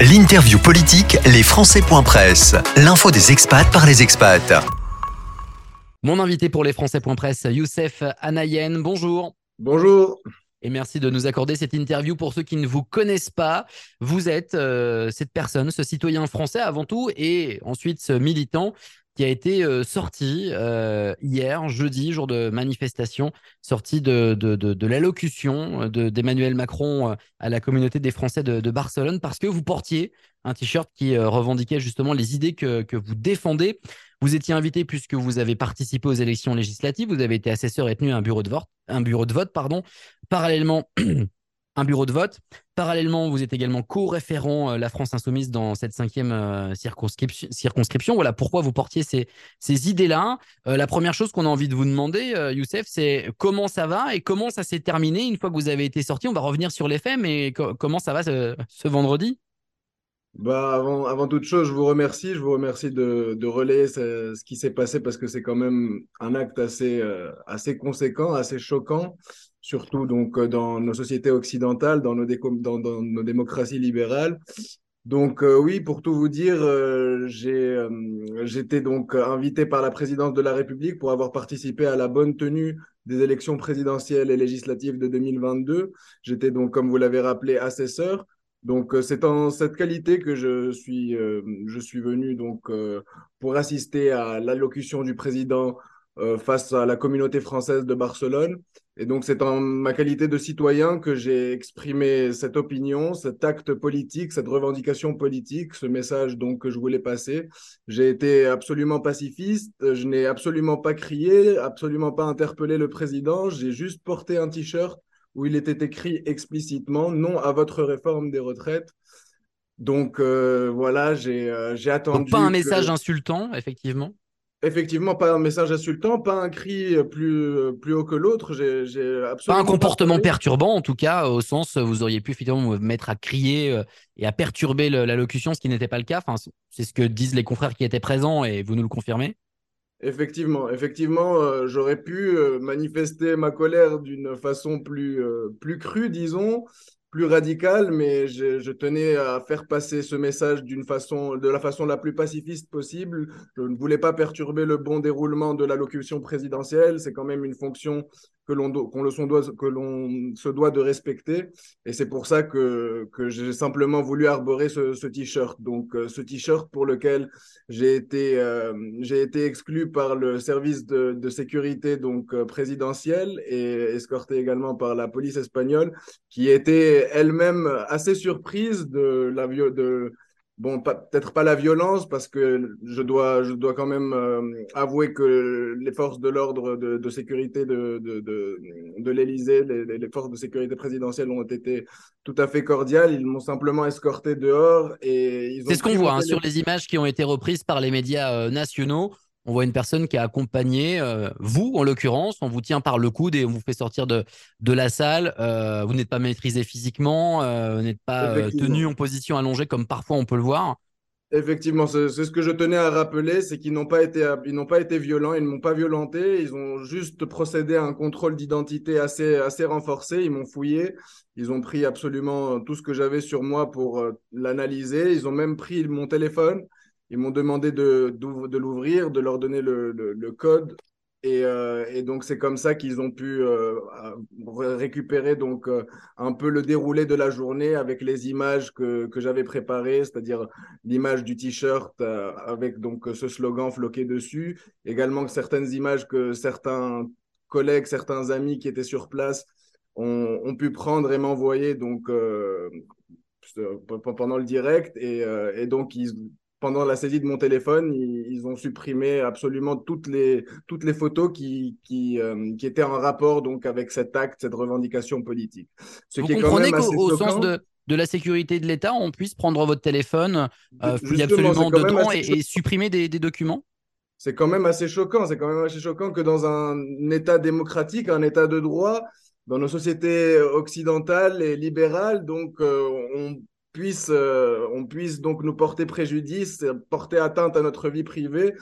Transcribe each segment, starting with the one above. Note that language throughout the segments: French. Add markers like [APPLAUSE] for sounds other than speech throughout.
L'interview politique, les Presse. L'info des expats par les expats. Mon invité pour les Presse, Youssef Anayen. Bonjour. Bonjour. Et merci de nous accorder cette interview. Pour ceux qui ne vous connaissent pas, vous êtes euh, cette personne, ce citoyen français avant tout, et ensuite ce militant qui a été euh, sorti euh, hier, jeudi, jour de manifestation, sorti de, de, de, l'allocution d'Emmanuel Macron à la communauté des Français de, Barcelone, parce que vous portiez un t-shirt qui revendiquait justement les idées que, que vous défendez. Vous étiez invité puisque vous avez participé aux élections législatives, vous avez été assesseur et tenu un bureau de vote, un bureau de vote pardon. Parallèlement, [CLEARS THROAT] un bureau de vote. Parallèlement, vous êtes également co-référent euh, La France Insoumise dans cette cinquième euh, circonscription. Voilà pourquoi vous portiez ces, idées-là. Euh, la première chose qu'on a envie de vous demander, Youssef, c'est comment ça va et comment ça s'est terminé une fois que vous avez été sorti. On va revenir sur les faits, mais comment ça va ce vendredi? Bah, avant, toute chose, je vous remercie. Je vous remercie de, de relayer ce, ce qui s'est passé parce que c'est quand même un acte assez, assez conséquent, assez choquant, surtout donc euh, dans nos sociétés occidentales, dans nos, démocraties libérales. Donc euh, oui, pour tout vous dire, j'ai j'étais donc invité par la présidence de la République pour avoir participé à la bonne tenue des élections présidentielles et législatives de 2022. J'étais donc, comme vous l'avez rappelé, assesseur. Donc euh, c'est en cette qualité que je suis, euh, je suis venu donc euh, pour assister à l'allocution du président face à la communauté française de Barcelone. Et donc c'est en ma qualité de citoyen que j'ai exprimé cette opinion, cet acte politique, cette revendication politique, ce message donc que je voulais passer. J'ai été absolument pacifiste, je n'ai absolument pas crié, absolument pas interpellé le président, j'ai juste porté un t-shirt où il était écrit explicitement non à votre réforme des retraites. Donc euh, voilà, j'ai euh, attendu. Donc pas un message insultant, effectivement. Effectivement, pas un message insultant, pas un cri plus, plus haut que l'autre. J'ai, pas un comportement perturbant, en tout cas, au sens vous auriez pu effectivement vous mettre à crier euh, et à perturber l'allocution, ce qui n'était pas le cas. Enfin, c'est ce que disent les confrères qui étaient présents et vous nous le confirmez? Effectivement, effectivement, euh, j'aurais pu euh, manifester ma colère d'une façon plus, euh, plus crue, disons, plus radicale, mais je, je, tenais à faire passer ce message d'une façon, de la façon la plus pacifiste possible. Je ne voulais pas perturber le bon déroulement de l'allocution présidentielle. C'est quand même une fonction que l'on se doit de respecter. Et c'est pour ça que, que j'ai simplement voulu arborer ce, t-shirt. Donc, euh, ce t-shirt pour lequel j'ai été, euh, été exclu par le service de, de sécurité donc euh, présidentiel et escorté également par la police espagnole, qui était elle-même assez surprise de la de bon, peut-être pas la violence, parce que je dois, je dois quand même euh, avouer que les forces de l'ordre de, sécurité de, de, de, l'Élysée, les, forces de sécurité présidentielles ont été tout à fait cordiales. Ils m'ont simplement escorté dehors et ils ont. C'est ce qu'on voit hein, sur les images qui ont été reprises par les médias euh, nationaux on voit une personne qui a accompagné euh, vous, en l'occurrence, on vous tient par le coude et on vous fait sortir de, de la salle. Euh, vous n'êtes pas maîtrisé physiquement, euh, vous n'êtes pas tenu en position allongée comme parfois on peut le voir. Effectivement, c'est ce que je tenais à rappeler, c'est qu'ils n'ont pas été, ils n'ont pas été violents, ils ne m'ont pas violenté, ils ont juste procédé à un contrôle d'identité assez, assez renforcé, ils m'ont fouillé, ils ont pris absolument tout ce que j'avais sur moi pour l'analyser, ils ont même pris mon téléphone, ils m'ont demandé de, de, l'ouvrir, de leur donner le, le, code. Et, euh, et, donc, c'est comme ça qu'ils ont pu euh, récupérer donc, euh, un peu le déroulé de la journée avec les images que, que j'avais préparées, c'est-à-dire l'image du t-shirt avec donc ce slogan floqué dessus. Également, certaines images que certains collègues, certains amis qui étaient sur place ont, ont pu prendre et m'envoyer donc pendant le direct. Et, et donc, ils, pendant la saisie de mon téléphone, ils, ont supprimé absolument toutes les, toutes les photos qui, qui, euh, qui, étaient en rapport donc, avec cet acte, cette revendication politique. Ce Vous qui comprenez qu'au sens de, de, la sécurité de l'État, on puisse prendre votre téléphone, euh, fouiller absolument dedans et, et, supprimer des, des documents? C'est quand même assez choquant. C'est quand même assez choquant que dans un État démocratique, un État de droit, dans nos sociétés occidentales et libérales, donc euh, on puisse, euh, on puisse donc nous porter préjudice, porter atteinte à notre vie privée.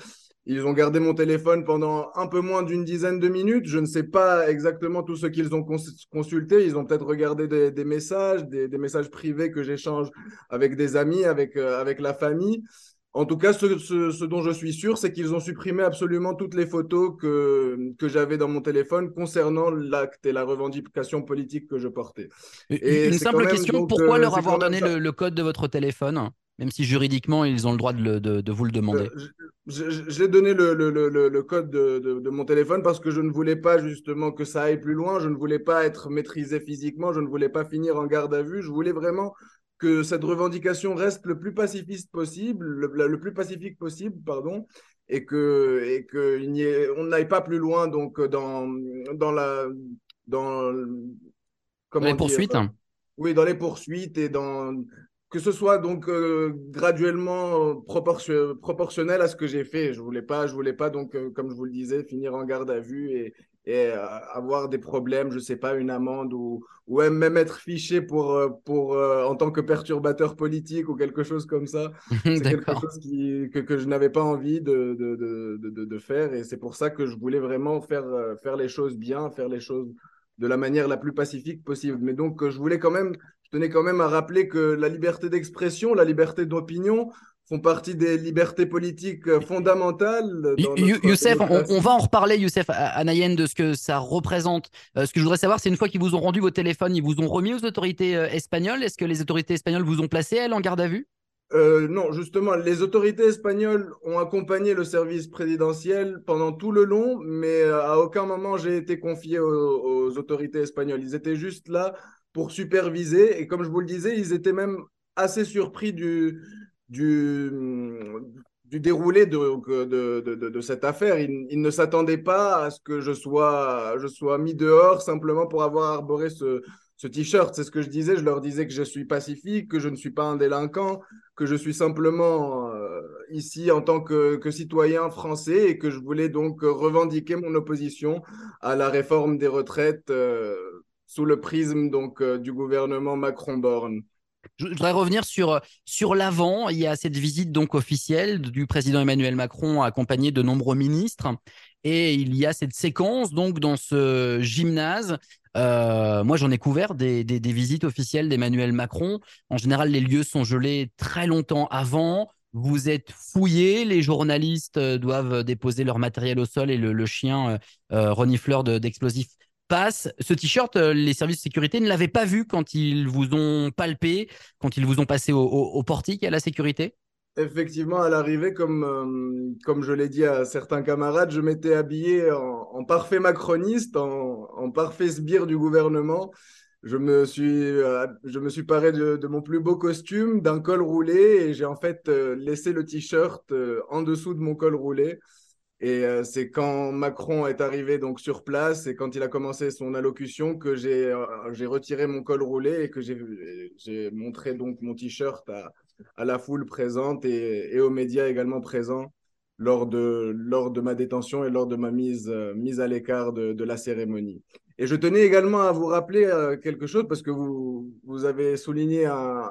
Ils ont gardé mon téléphone pendant un peu moins d'une dizaine de minutes. Je ne sais pas exactement tout ce qu'ils ont consulté. Ils ont peut-être regardé des, messages, des, messages privés que j'échange avec des amis, avec, euh, avec la famille. En tout cas, ce, dont je suis sûr, c'est qu'ils ont supprimé absolument toutes les photos que, que j'avais dans mon téléphone concernant l'acte et la revendication politique que je portais. Et Une simple question, pourquoi euh, leur avoir donné le, code de votre téléphone même si juridiquement, ils ont le droit de, de, vous le demander? Euh, j'ai donné le, le, le, code de, de, mon téléphone parce que je ne voulais pas justement que ça aille plus loin, je ne voulais pas être maîtrisé physiquement, je ne voulais pas finir en garde à vue, je voulais vraiment que cette revendication reste le plus pacifiste possible, le, plus pacifique possible, pardon, et que et que ait, on n'aille pas plus loin donc dans dans la dans comment les poursuites. Oui, dans les poursuites et dans que ce soit donc euh, graduellement proportionnel à ce que j'ai fait. Je voulais pas, je voulais pas donc, euh, comme je vous le disais, finir en garde à vue et, et euh, avoir des problèmes, je sais pas, une amende ou, ou même être fiché pour, pour en tant que perturbateur politique ou quelque chose comme ça. [LAUGHS] c'est quelque chose qui, que, que je n'avais pas envie de, de, de, de faire et c'est pour ça que je voulais vraiment faire, faire les choses bien, faire les choses de la manière la plus pacifique possible. Mais donc, je voulais quand même je tenais quand même à rappeler que la liberté d'expression, la liberté d'opinion font partie des libertés politiques euh, fondamentales. Youssef, on, va en reparler, Youssef Anayen, de ce que ça représente. Euh, ce que je voudrais savoir, c'est une fois qu'ils vous ont rendu vos téléphones, ils vous ont remis aux autorités euh, espagnoles? Est-ce que les autorités espagnoles vous ont placé, elles, en garde à vue? Non, justement, les autorités espagnoles ont accompagné le service présidentiel pendant tout le long, mais à aucun moment j'ai été confié aux, autorités espagnoles. Ils étaient juste là pour superviser. Et comme je vous le disais, ils étaient même assez surpris du, du, du déroulé de, de, de, cette affaire. Ils, ne s'attendaient pas à ce que je sois, je sois mis dehors simplement pour avoir arboré ce, ce t-shirt. C'est ce que je disais. Je leur disais que je suis pacifique, que je ne suis pas un délinquant, que je suis simplement euh, ici en tant que, que, citoyen français et que je voulais donc revendiquer mon opposition à la réforme des retraites. Euh, sous le prisme donc euh, du gouvernement Macron-Borne. Je voudrais revenir sur, sur l'avant. Il y a cette visite donc officielle du président Emmanuel Macron accompagné de nombreux ministres. Et il y a cette séquence donc dans ce gymnase. Euh, moi, j'en ai couvert des, des, visites officielles d'Emmanuel Macron. En général, les lieux sont gelés très longtemps avant. Vous êtes fouillés, les journalistes euh, doivent déposer leur matériel au sol et le, chien euh, renifleur d'explosifs passe. Ce t-shirt, euh, les services de sécurité ne l'avaient pas vu quand ils vous ont palpé, quand ils vous ont passé au, portique à la sécurité? Effectivement, à l'arrivée, comme, euh, comme je l'ai dit à certains camarades, je m'étais habillé en, parfait macroniste, en, parfait sbire du gouvernement. Je me suis, euh, je me suis paré de, mon plus beau costume, d'un col roulé, et j'ai en fait laissé le t-shirt en dessous de mon col roulé. Et euh, c'est quand Macron est arrivé donc sur place et quand il a commencé son allocution que j'ai euh, j'ai retiré mon col roulé et que j'ai montré donc mon t-shirt à, à, la foule présente et, aux médias également présents lors de, lors de ma détention et lors de ma mise, euh, mise à l'écart de, de, la cérémonie. Et je tenais également à vous rappeler quelque chose parce que vous, vous avez souligné un,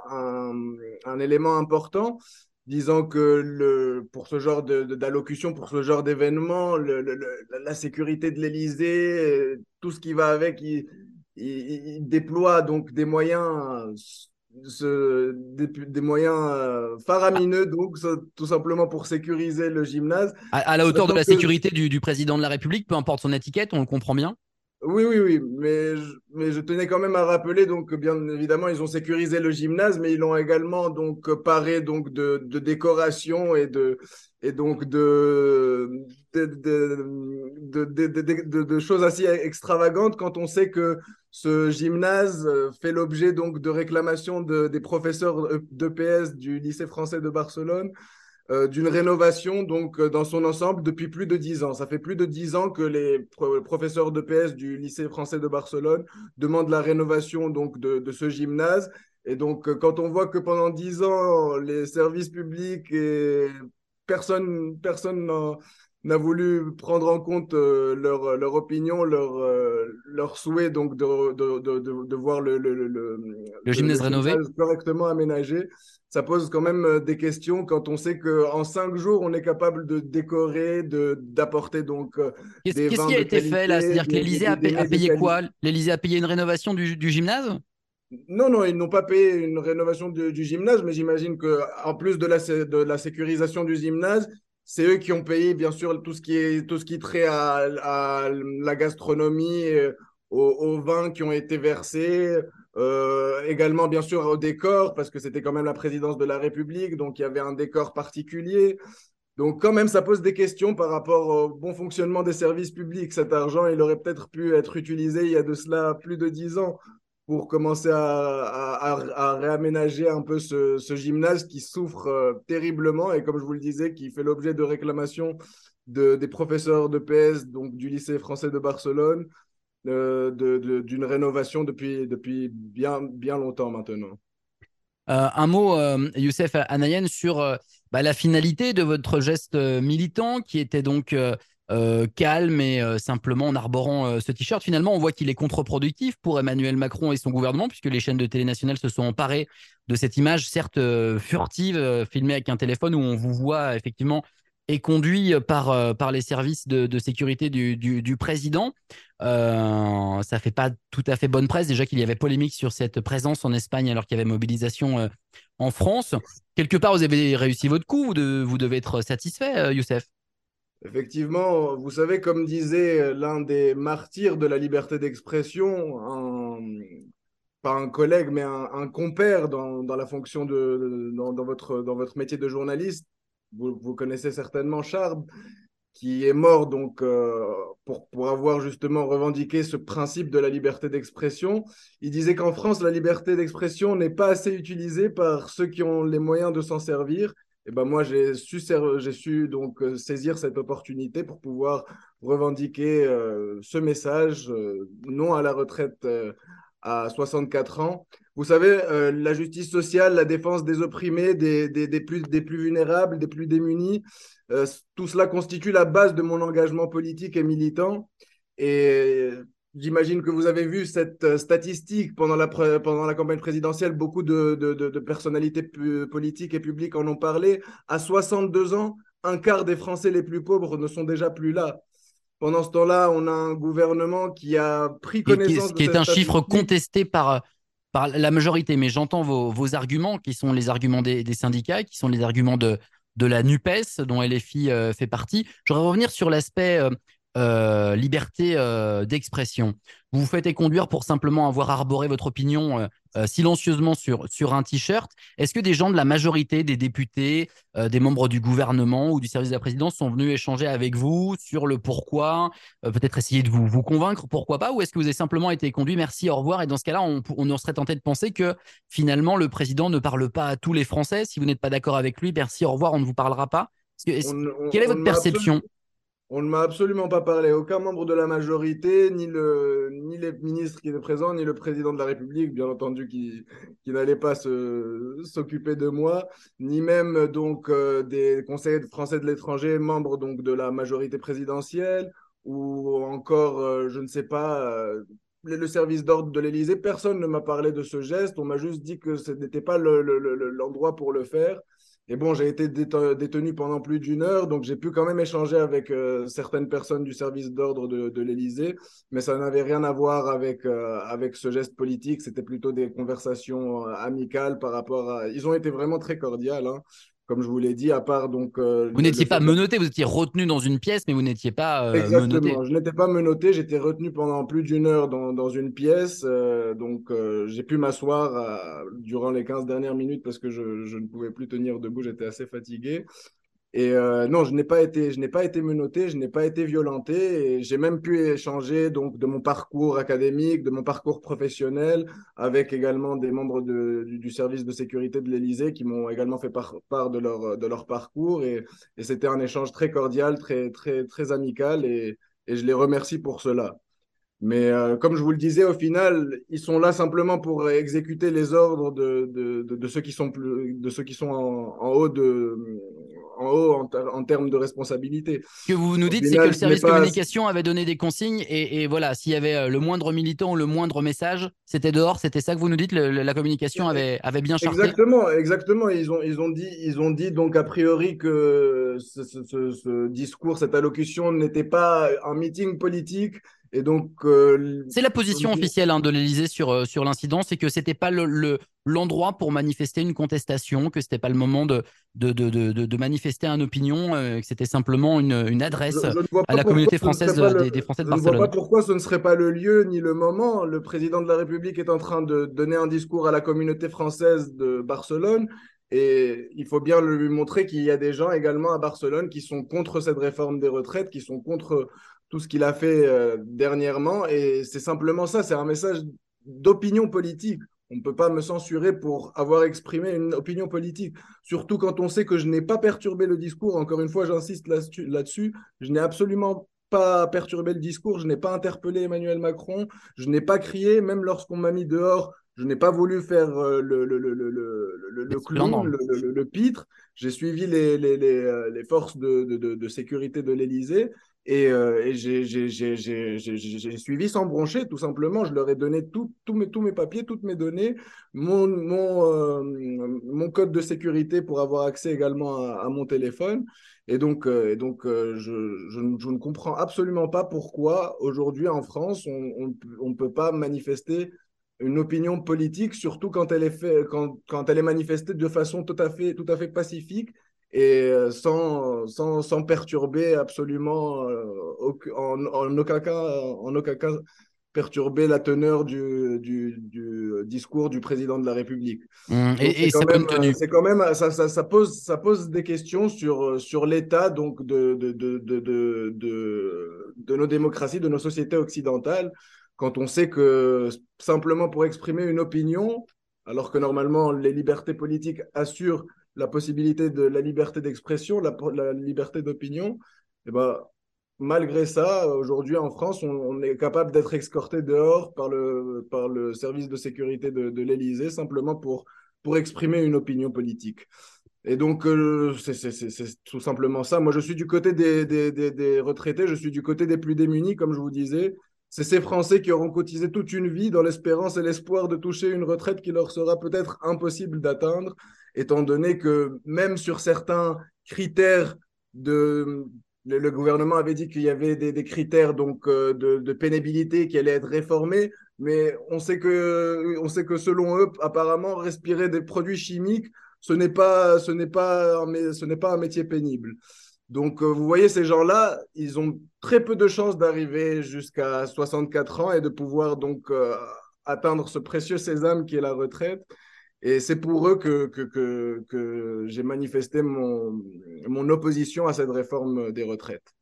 un élément important disant que le, pour ce genre d'allocution, pour ce genre d'événement, la sécurité de l'Élysée, euh, tout ce qui va avec, il, déploie donc des moyens, des, moyens euh, faramineux, donc tout simplement pour sécuriser le gymnase. À, la hauteur de la sécurité du, du président de la République, peu importe son étiquette, on le comprend bien. Oui, oui, oui, mais je, tenais quand même à rappeler donc bien évidemment ils ont sécurisé le gymnase, mais ils l'ont également donc paré donc de, de décoration et de donc de choses assez extravagantes quand on sait que ce gymnase fait l'objet de réclamations des professeurs d'EPS du lycée français de Barcelone euh, d'une rénovation donc euh, dans son ensemble depuis plus de dix ans. Ça fait plus de dix ans que les professeurs d'EPS du lycée français de Barcelone demandent la rénovation donc de, de ce gymnase. Et donc, euh, quand on voit que pendant dix ans, les services publics et personne, personne n'a voulu prendre en compte euh, leur, leur opinion, leur, euh, leur souhait donc de, de, de, de voir le, le, le, le gymnase rénové. correctement aménagé. Ça pose quand même euh, des questions quand on sait qu'en cinq jours, on est capable de décorer, d'apporter donc Qu'est-ce qui a été fait là? C'est-à-dire que l'Elysée a, payé quoi? L'Elysée a payé une rénovation du, du gymnase? Non, non, ils n'ont pas payé une rénovation du, du gymnase, mais j'imagine qu'en plus de la, de la sécurisation du gymnase, c'est eux qui ont payé, bien sûr, tout ce qui est tout ce qui trait à, la gastronomie, euh, aux, vins qui ont été versés, euh, également, bien sûr, au décor, parce que c'était quand même la présidence de la République, donc il y avait un décor particulier. Donc, quand même, ça pose des questions par rapport au bon fonctionnement des services publics. Cet argent, il aurait peut-être pu être utilisé il y a de cela plus de dix ans pour commencer à, réaménager un peu ce, gymnase qui souffre euh, terriblement et comme je vous le disais, qui fait l'objet de réclamations de, des professeurs de PS, donc du lycée français de Barcelone, euh, d'une rénovation depuis, depuis bien, bien longtemps maintenant. Euh, un mot, Youssef Anayen, sur bah, la finalité de votre geste militant qui était donc euh, calme et euh, simplement en arborant euh, ce t-shirt. Finalement, on voit qu'il est contre-productif pour Emmanuel Macron et son gouvernement, puisque les chaînes de télé nationales se sont emparées de cette image, certes furtive, filmée avec un téléphone, où on vous voit effectivement et conduit par, par les services de, sécurité du, du, président. Euh, ça fait pas tout à fait bonne presse. Déjà qu'il y avait polémique sur cette présence en Espagne alors qu'il y avait mobilisation en France. Quelque part, vous avez réussi votre coup. Vous, vous devez être satisfait, Youssef. Effectivement, vous savez, comme disait l'un des martyrs de la liberté d'expression, pas un collègue, mais un, compère dans, la fonction de, dans, votre, dans votre métier de journaliste, vous, vous connaissez certainement Charb, qui est mort donc euh, pour, pour avoir justement revendiqué ce principe de la liberté d'expression. Il disait qu'en France, la liberté d'expression n'est pas assez utilisée par ceux qui ont les moyens de s'en servir et ben moi j'ai su, su donc euh, saisir cette opportunité pour pouvoir revendiquer euh, ce message, euh, non à la retraite à 64 ans. Vous savez, la justice sociale, la défense des opprimés, des, des, des, plus, des plus vulnérables, des plus démunis, tout cela constitue la base de mon engagement politique et militant. Et J'imagine que vous avez vu cette euh, statistique pendant la, pendant la campagne présidentielle. Beaucoup de, de, personnalités politiques et publiques en ont parlé. À 62 ans, un quart des Français les plus pauvres ne sont déjà plus là. Pendant ce temps-là, on a un gouvernement qui a pris connaissance. Ce qui est, un chiffre contesté par, par la majorité. Mais j'entends vos, vos, arguments, qui sont les arguments des, des, syndicats, qui sont les arguments de, de la NUPES, dont LFI euh, fait partie. Je voudrais revenir sur l'aspect euh, euh, liberté euh, d'expression. Vous vous faites conduire pour simplement avoir arboré votre opinion euh, silencieusement sur, sur un t-shirt. Est-ce que des gens de la majorité, des députés, des membres du gouvernement ou du service de la présidence sont venus échanger avec vous sur le pourquoi, peut-être essayer de vous, vous convaincre, pourquoi pas, ou est-ce que vous avez simplement été conduit, merci, au revoir, et dans ce cas-là, on, on serait tenté de penser que finalement le président ne parle pas à tous les Français. Si vous n'êtes pas d'accord avec lui, merci, au revoir, on ne vous parlera pas. quelle est votre perception? On ne m'a absolument pas parlé. Aucun membre de la majorité, ni, le, ni les ministres qui étaient présents, ni le président de la République, bien entendu, qui, qui n'allait pas s'occuper de moi, ni même donc euh, des conseillers français de l'étranger, membres donc de la majorité présidentielle, ou encore, euh, je ne sais pas, euh, le service d'ordre de l'Élysée. Personne ne m'a parlé de ce geste. On m'a juste dit que ce n'était pas l'endroit pour le faire. Et bon, j'ai été détenu pendant plus d'une heure, donc j'ai pu quand même échanger avec euh, certaines personnes du service d'ordre de, de l'Élysée, mais ça n'avait rien à voir avec, euh, avec ce geste politique, c'était plutôt des conversations euh, amicales par rapport à... Ils ont été vraiment très cordiales. Hein comme je vous l'ai dit, à part donc. Euh, vous n'étiez pas menotté, vous étiez retenu dans une pièce, mais vous n'étiez pas euh, Exactement. Je n'étais pas menotté, j'étais retenu pendant plus d'une heure dans, dans, une pièce. Euh, donc, j'ai pu m'asseoir durant les 15 dernières minutes parce que je, je, ne pouvais plus tenir debout, j'étais assez fatigué. Et euh, non, je n'ai pas été, je n'ai pas été menotté, je n'ai pas été violenté. J'ai même pu échanger donc de mon parcours académique, de mon parcours professionnel, avec également des membres du, service de sécurité de l'Élysée qui m'ont également fait part, de leur de leur parcours. Et, c'était un échange très cordial, très très très amical. Et, et je les remercie pour cela. Mais euh, comme je vous le disais, au final, ils sont là simplement pour exécuter les ordres de, de, ceux qui sont plus, de ceux qui sont en haut de en haut en, termes de responsabilité. Ce que vous nous dites, c'est que le service communication avait donné des consignes et, voilà, s'il y avait euh, le moindre militant ou le moindre message, c'était dehors. C'était ça que vous nous dites. la communication avait, avait bien charté. Exactement, exactement. Ils ont, ils ont dit, ils ont dit donc a priori que ce, ce discours, cette allocution n'était pas un meeting politique et donc, euh, c'est la position officielle hein, de l'Élysée sur, euh, sur l'incident, c'est que c'était pas le, l'endroit pour manifester une contestation, que c'était pas le moment de, de, de, de, de manifester une opinion, euh, que c'était simplement une, une adresse à la communauté française des, Français de Barcelone. Je ne vois pas pourquoi ce ne serait pas le lieu ni le moment. Le président de la République est en train de donner un discours à la communauté française de Barcelone. Et il faut bien lui montrer qu'il y a des gens également à Barcelone qui sont contre cette réforme des retraites, qui sont contre tout ce qu'il a fait euh, dernièrement. Et c'est simplement ça, c'est un message d'opinion politique. On ne peut pas me censurer pour avoir exprimé une opinion politique. Surtout quand on sait que je n'ai pas perturbé le discours. Encore une fois, j'insiste là-dessus. je n'ai absolument pas perturbé le discours. Je n'ai pas interpellé Emmanuel Macron. Je n'ai pas crié, même lorsqu'on m'a mis dehors. Je n'ai pas voulu faire euh, le, le, le, le, le clown, le, pitre. J'ai suivi les, les, les, euh, les forces de, de, de sécurité de l'Élysée et, euh, j'ai suivi sans broncher, tout simplement. Je leur ai donné tous mes papiers, toutes mes données, euh, mon code de sécurité pour avoir accès également à, mon téléphone. Et donc, euh, je, ne comprends absolument pas pourquoi aujourd'hui en France, on ne peut pas manifester une opinion politique, surtout quand elle est, manifestée de façon tout à fait pacifique et euh, sans, sans, sans perturber absolument euh, en, en, aucun cas, en aucun cas perturber la teneur du, du, du discours du président de la République. Mmh, et, c'est quand, même, ça, ça, ça, pose, ça pose des questions sur, sur l'état donc de, de, de, de, de, de nos démocraties, de nos sociétés occidentales, quand on sait que simplement pour exprimer une opinion, alors que normalement les libertés politiques assurent la possibilité de la liberté d'expression, la, liberté d'opinion, eh ben, malgré ça, aujourd'hui en France, on, est capable d'être escorté dehors par le, par le service de sécurité de, l'Élysée simplement pour, pour exprimer une opinion politique. Et donc, euh, c'est tout simplement ça. Moi, je suis du côté des, des, des, retraités, je suis du côté des plus démunis, comme je vous disais. C'est ces Français qui auront cotisé toute une vie dans l'espérance et l'espoir de toucher une retraite qui leur sera peut-être impossible d'atteindre étant donné que même sur certains critères de... Le, gouvernement avait dit qu'il y avait des, critères donc euh, de, pénibilité qui allaient être réformés, mais on sait que, on sait que selon eux, apparemment, respirer des produits chimiques, ce n'est pas, ce n'est pas, ce n'est pas un métier pénible. Donc, euh, vous voyez, ces gens-là, ils ont très peu de chances d'arriver jusqu'à 64 ans et de pouvoir donc euh, atteindre ce précieux sésame qui est la retraite. Et c'est pour eux que, que, que, que j'ai manifesté mon, mon opposition à cette réforme des retraites.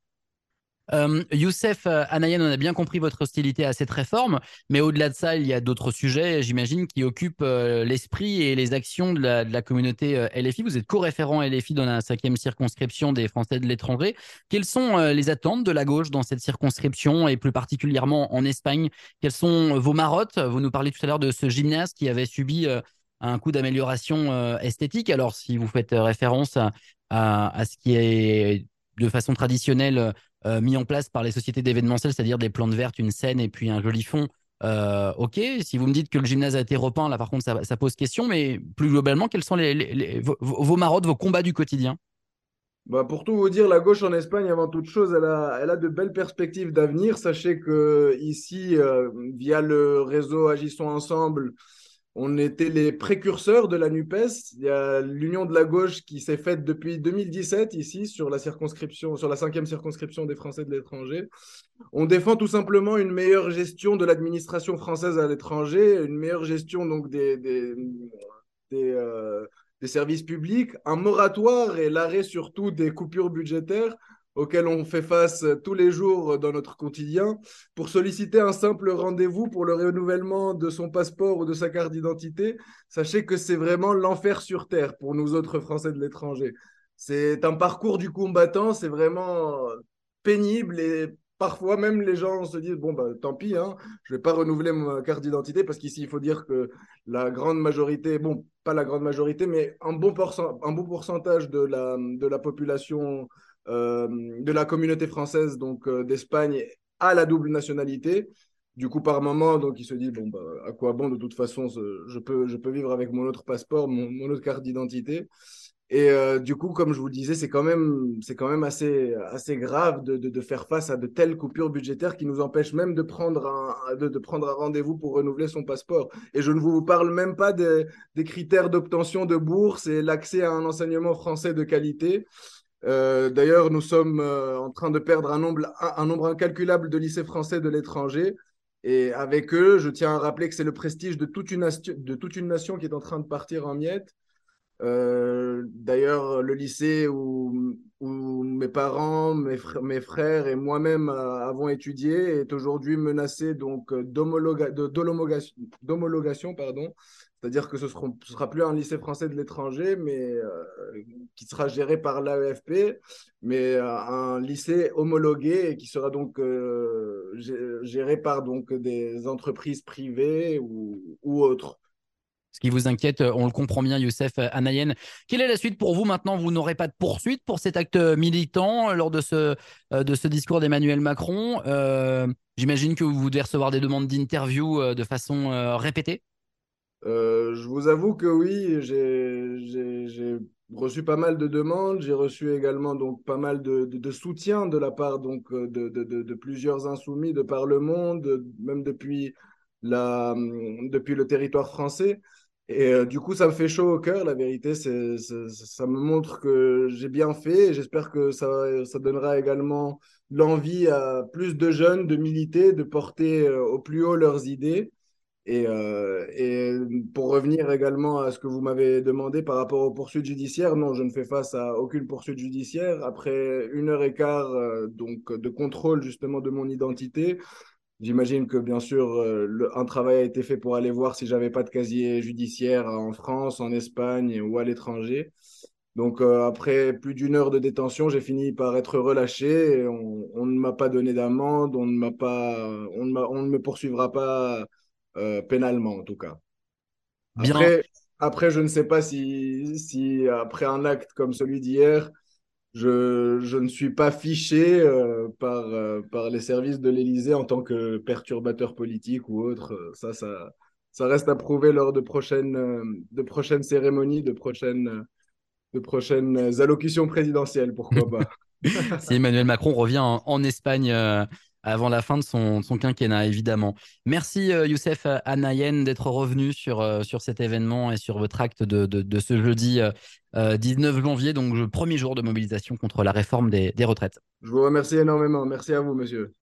Euh, Youssef euh, Anayan, on a bien compris votre hostilité à cette réforme, mais au-delà de ça, il y a d'autres sujets, j'imagine, qui occupent euh, l'esprit et les actions de la, communauté euh, LFI. Vous êtes co-référent LFI dans la cinquième circonscription des Français de l'étranger. Quelles sont les attentes de la gauche dans cette circonscription et plus particulièrement en Espagne? Quelles sont vos marottes? Vous nous parlez tout à l'heure de ce gymnase qui avait subi un coup d'amélioration esthétique. Alors, si vous faites référence à, ce qui est de façon traditionnelle euh, mis en place par les sociétés d'événementiel, c'est-à-dire des plantes vertes, une scène et puis un joli fond, ok. Si vous me dites que le gymnase a été repeint, là, par contre, ça, pose question. Mais plus globalement, quels sont les, vos, marottes, vos combats du quotidien? Bah pour tout vous dire, la gauche en Espagne, avant toute chose, elle a, elle a de belles perspectives d'avenir. Sachez que ici, via le réseau Agissons Ensemble, on était les précurseurs de la NUPES. Il y a l'union de la gauche qui s'est faite depuis 2017 ici sur la circonscription, sur la cinquième circonscription des Français de l'étranger. On défend tout simplement une meilleure gestion de l'administration française à l'étranger, une meilleure gestion donc des, des, euh, des services publics, un moratoire et l'arrêt surtout des coupures budgétaires auxquels on fait face tous les jours dans notre quotidien, pour solliciter un simple rendez-vous pour le renouvellement de son passeport ou de sa carte d'identité, sachez que c'est vraiment l'enfer sur Terre pour nous autres Français de l'étranger. C'est un parcours du combattant, c'est vraiment pénible et parfois même les gens se disent bon bah tant pis hein, je vais pas renouveler ma carte d'identité parce qu'ici il faut dire que la grande majorité bon pas la grande majorité mais un bon, un bon pourcentage de la, de la population de la communauté française donc euh, d'Espagne a la double nationalité du coup par moment donc il se dit bon bah à quoi bon de toute façon je peux je peux vivre avec mon autre passeport mon, mon autre carte d'identité et euh, du coup, comme je vous le disais, c'est quand même, c'est quand même assez, assez grave de, de, de, faire face à de telles coupures budgétaires qui nous empêchent même de prendre un, de, de prendre un rendez-vous pour renouveler son passeport. Et je ne vous parle même pas des, des critères d'obtention de bourse et l'accès à un enseignement français de qualité. Euh, D'ailleurs, nous sommes euh, en train de perdre un nombre, incalculable de lycées français de l'étranger. Et avec eux, je tiens à rappeler que c'est le prestige de toute, une, nation qui est en train de partir en miettes. Euh, D'ailleurs, le lycée où, mes parents, mes, fr mes frères et moi-même avons étudié est aujourd'hui menacé donc d'homologation. C'est-à-dire que ce ne sera plus un lycée français de l'étranger, mais euh, qui sera géré par l'AEFP, mais euh, un lycée homologué et qui sera donc euh, géré par donc des entreprises privées ou, autres ce qui vous inquiète, on le comprend bien, Youssef Anayen. Quelle est la suite pour vous maintenant? Vous n'aurez pas de poursuite pour cet acte militant lors de ce, de ce discours d'Emmanuel Macron. J'imagine que vous devez recevoir des demandes d'interview de façon répétée Je vous avoue que oui, j'ai reçu pas mal de demandes. J'ai reçu également donc pas mal de, soutien de la part donc de, de, plusieurs insoumis de par le monde, même depuis, depuis le territoire français. Et euh, du coup, ça me fait chaud au cœur, la vérité. Ça me montre que j'ai bien fait. J'espère que ça, donnera également l'envie à plus de jeunes de militer, de porter euh, au plus haut leurs idées. Et, euh, et, pour revenir également à ce que vous m'avez demandé par rapport aux poursuites judiciaires, non, je ne fais face à aucune poursuite judiciaire. Après une heure et quart donc, de contrôle justement de mon identité, J'imagine que bien sûr, euh, un travail a été fait pour aller voir si j'avais pas de casier judiciaire en France, en Espagne ou à l'étranger. Donc euh, après plus d'une heure de détention, j'ai fini par être relâché. on, ne m'a pas donné d'amende, on ne m'a pas, on ne me poursuivra pas euh, pénalement en tout cas. Après, après, je ne sais pas si, si après un acte comme celui d'hier, je, je, ne suis pas fiché euh, par, euh, par les services de l'Élysée en tant que perturbateur politique ou autre. Ça, ça, ça reste à prouver lors de prochaines, de prochaines cérémonies, de prochaines, de prochaines allocutions présidentielles, pourquoi pas. [LAUGHS] si Emmanuel Macron revient en, en Espagne avant la fin de son, quinquennat, évidemment. Merci Youssef Anayen d'être revenu sur, sur cet événement et sur votre acte de, de, de ce jeudi 19 janvier, donc le premier jour de mobilisation contre la réforme des, des retraites. Je vous remercie énormément. Merci à vous, monsieur.